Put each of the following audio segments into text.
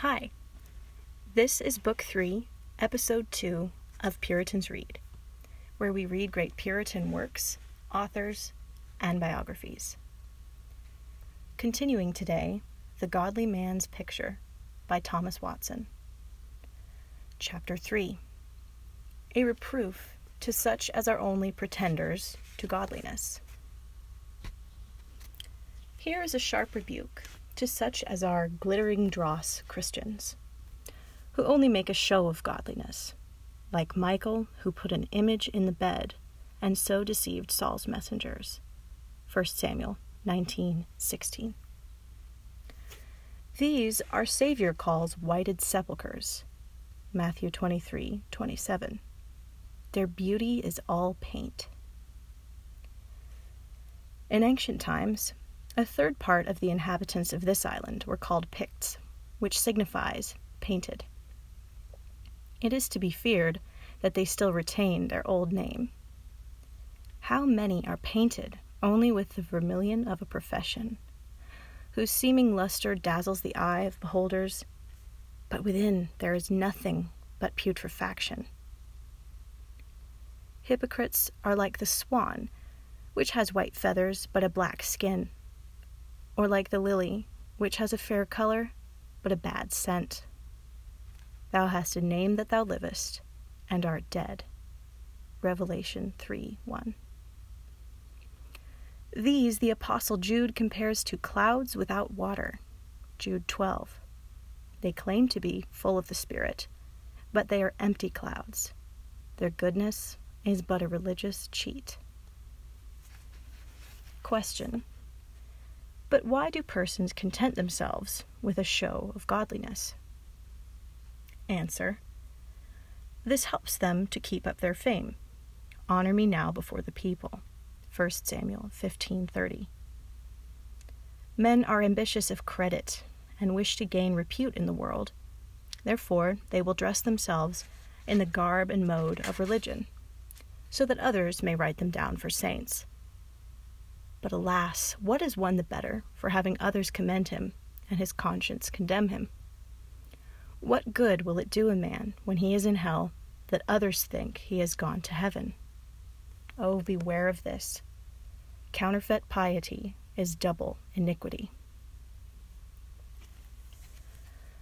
Hi. This is Book 3, Episode 2 of Puritans Read, where we read great Puritan works, authors, and biographies. Continuing today, The Godly Man's Picture by Thomas Watson. Chapter 3 A Reproof to Such as Are Only Pretenders to Godliness. Here is a sharp rebuke to such as are glittering dross Christians, who only make a show of godliness, like Michal, who put an image in the bed and so deceived Saul's messengers. 1 Samuel 19:16. These our Savior calls whited sepulchres. Matthew 23:27. Their beauty is all paint. In ancient times, a third part of the inhabitants of this island were called Picts, which signifies painted. It is to be feared that they still retain their old name. How many are painted only with the vermilion of a profession, whose seeming luster dazzles the eye of beholders, but within there is nothing but putrefaction. Hypocrites are like the swan, which has white feathers but a black skin or like the lily, which has a fair color, but a bad scent. Thou hast a name that thou livest, and art dead. Revelation 3 1. These the Apostle Jude compares to clouds without water. Jude 12. They claim to be full of the Spirit, but they are empty clouds. Their goodness is but a religious cheat. Question but why do persons content themselves with a show of godliness? Answer This helps them to keep up their fame. Honor me now before the people. 1 Samuel 15:30. Men are ambitious of credit and wish to gain repute in the world. Therefore, they will dress themselves in the garb and mode of religion, so that others may write them down for saints. But alas, what is one the better for having others commend him and his conscience condemn him? What good will it do a man when he is in hell that others think he has gone to heaven? Oh, beware of this. Counterfeit piety is double iniquity.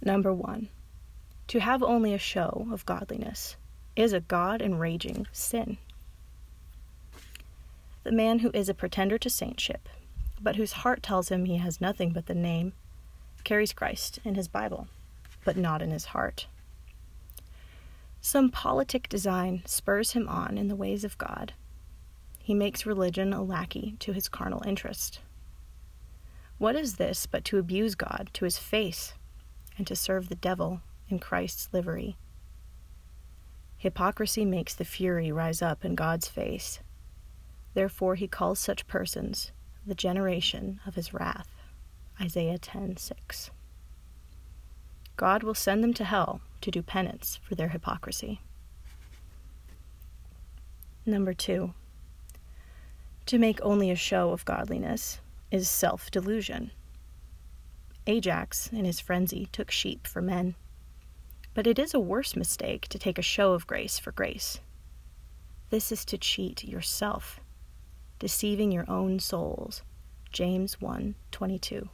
Number one, to have only a show of godliness is a God enraging sin the man who is a pretender to saintship, but whose heart tells him he has nothing but the name, carries Christ in his Bible, but not in his heart. Some politic design spurs him on in the ways of God. He makes religion a lackey to his carnal interest. What is this but to abuse God to his face and to serve the devil in Christ's livery? Hypocrisy makes the fury rise up in God's face Therefore he calls such persons the generation of his wrath. Isaiah 10:6. God will send them to hell to do penance for their hypocrisy. Number 2. To make only a show of godliness is self-delusion. Ajax, in his frenzy, took sheep for men. But it is a worse mistake to take a show of grace for grace. This is to cheat yourself deceiving your own souls. James 1:22.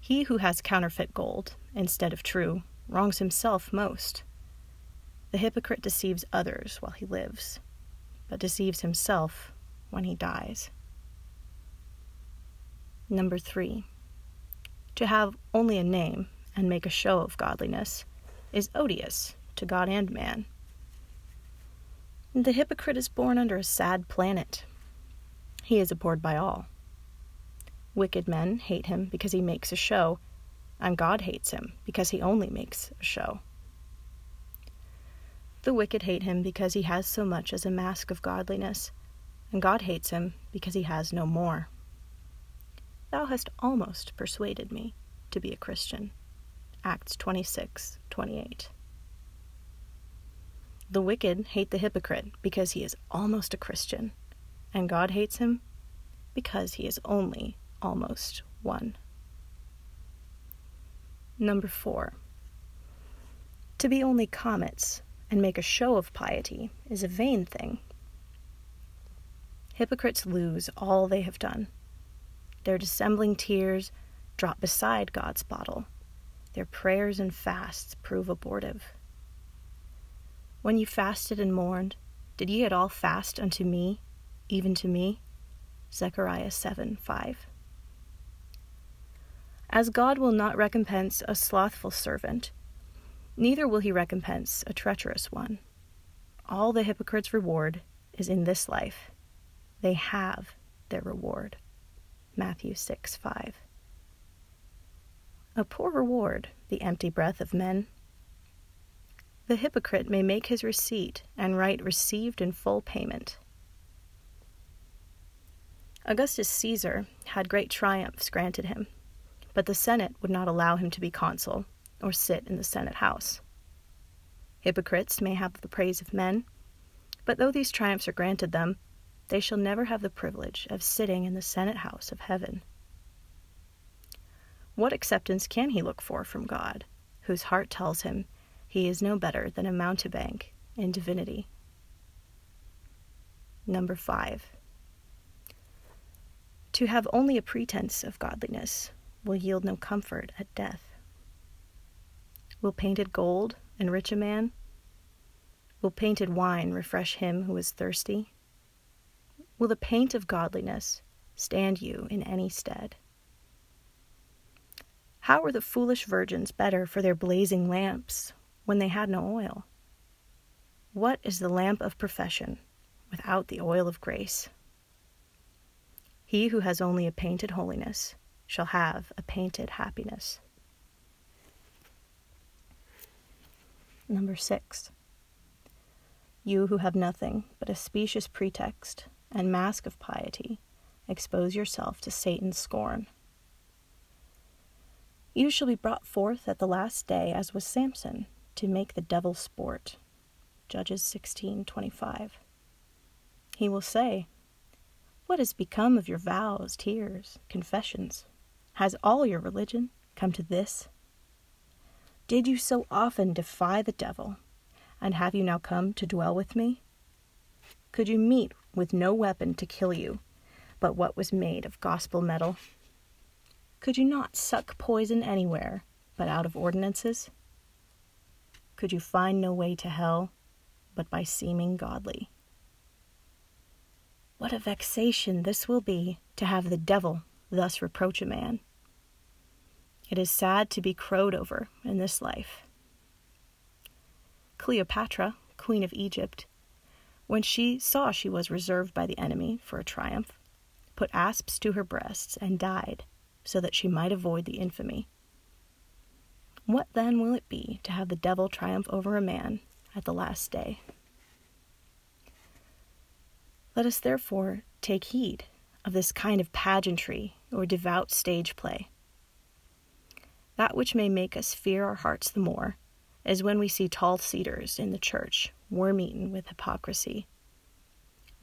He who has counterfeit gold instead of true wrongs himself most. The hypocrite deceives others while he lives, but deceives himself when he dies. Number 3. To have only a name and make a show of godliness is odious to God and man. The hypocrite is born under a sad planet. He is abhorred by all. Wicked men hate him because he makes a show, and God hates him because he only makes a show. The wicked hate him because he has so much as a mask of godliness, and God hates him because he has no more. Thou hast almost persuaded me to be a Christian. Acts 26 28. The wicked hate the hypocrite because he is almost a Christian, and God hates him because he is only almost one. Number four. To be only comets and make a show of piety is a vain thing. Hypocrites lose all they have done. Their dissembling tears drop beside God's bottle. Their prayers and fasts prove abortive. When you fasted and mourned, did ye at all fast unto me, even to me? Zechariah 7 5. As God will not recompense a slothful servant, neither will he recompense a treacherous one. All the hypocrite's reward is in this life. They have their reward. Matthew 6 5. A poor reward, the empty breath of men. The hypocrite may make his receipt and write received in full payment. Augustus Caesar had great triumphs granted him, but the Senate would not allow him to be consul or sit in the Senate house. Hypocrites may have the praise of men, but though these triumphs are granted them, they shall never have the privilege of sitting in the Senate house of heaven. What acceptance can he look for from God, whose heart tells him he is no better than a mountebank in divinity? Number five. To have only a pretense of godliness will yield no comfort at death. Will painted gold enrich a man? Will painted wine refresh him who is thirsty? Will the paint of godliness stand you in any stead? How were the foolish virgins better for their blazing lamps when they had no oil? What is the lamp of profession without the oil of grace? He who has only a painted holiness shall have a painted happiness. Number six. You who have nothing but a specious pretext and mask of piety, expose yourself to Satan's scorn. You shall be brought forth at the last day, as was Samson, to make the devil sport. Judges 16:25. He will say, What has become of your vows, tears, confessions? Has all your religion come to this? Did you so often defy the devil, and have you now come to dwell with me? Could you meet with no weapon to kill you but what was made of gospel metal? Could you not suck poison anywhere but out of ordinances? Could you find no way to hell but by seeming godly? What a vexation this will be to have the devil thus reproach a man. It is sad to be crowed over in this life. Cleopatra, Queen of Egypt, when she saw she was reserved by the enemy for a triumph, put asps to her breasts and died, so that she might avoid the infamy. What then will it be to have the devil triumph over a man at the last day? Let us therefore take heed of this kind of pageantry or devout stage play. That which may make us fear our hearts the more is when we see tall cedars in the church worm eaten with hypocrisy.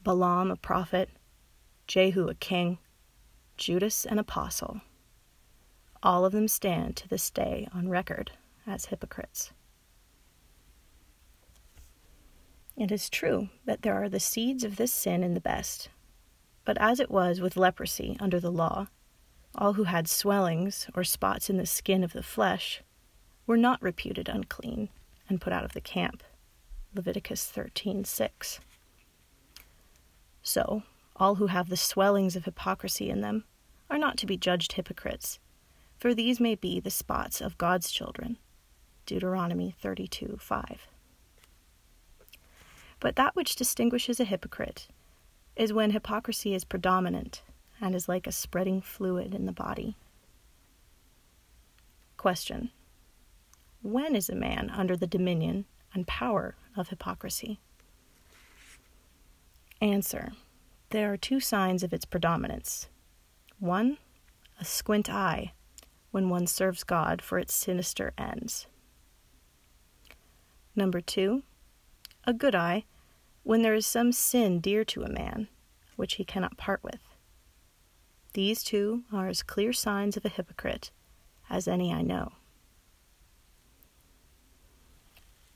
Balaam a prophet, Jehu a king, Judas an apostle. All of them stand to this day on record as hypocrites. It is true that there are the seeds of this sin in the best, but as it was with leprosy under the law, all who had swellings or spots in the skin of the flesh were not reputed unclean and put out of the camp. Leviticus 13:6. So, all who have the swellings of hypocrisy in them are not to be judged hypocrites, for these may be the spots of God's children. Deuteronomy 32:5. But that which distinguishes a hypocrite is when hypocrisy is predominant and is like a spreading fluid in the body. Question When is a man under the dominion and power of hypocrisy? Answer There are two signs of its predominance. One, a squint eye, when one serves God for its sinister ends. Number two, a good eye, when there is some sin dear to a man, which he cannot part with. These two are as clear signs of a hypocrite as any I know.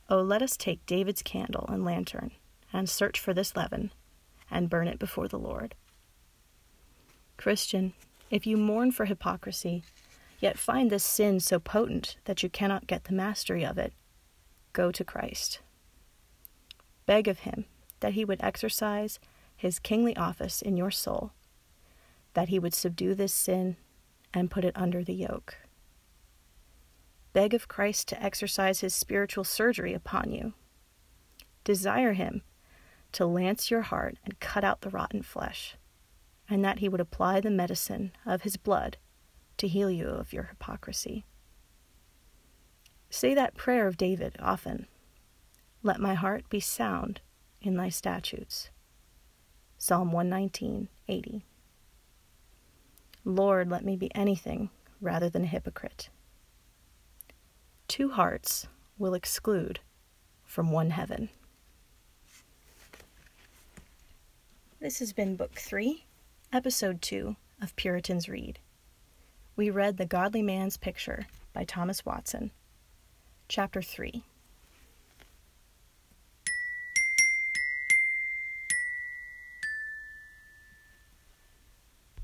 Oh, let us take David's candle and lantern, and search for this leaven, and burn it before the Lord. Christian, if you mourn for hypocrisy, yet find this sin so potent that you cannot get the mastery of it, go to Christ. Beg of him that he would exercise his kingly office in your soul, that he would subdue this sin and put it under the yoke. Beg of Christ to exercise his spiritual surgery upon you. Desire him to lance your heart and cut out the rotten flesh, and that he would apply the medicine of his blood to heal you of your hypocrisy. Say that prayer of David often. Let my heart be sound in thy statutes. Psalm 119, 80. Lord, let me be anything rather than a hypocrite. Two hearts will exclude from one heaven. This has been Book 3, Episode 2 of Puritans Read. We read The Godly Man's Picture by Thomas Watson, Chapter 3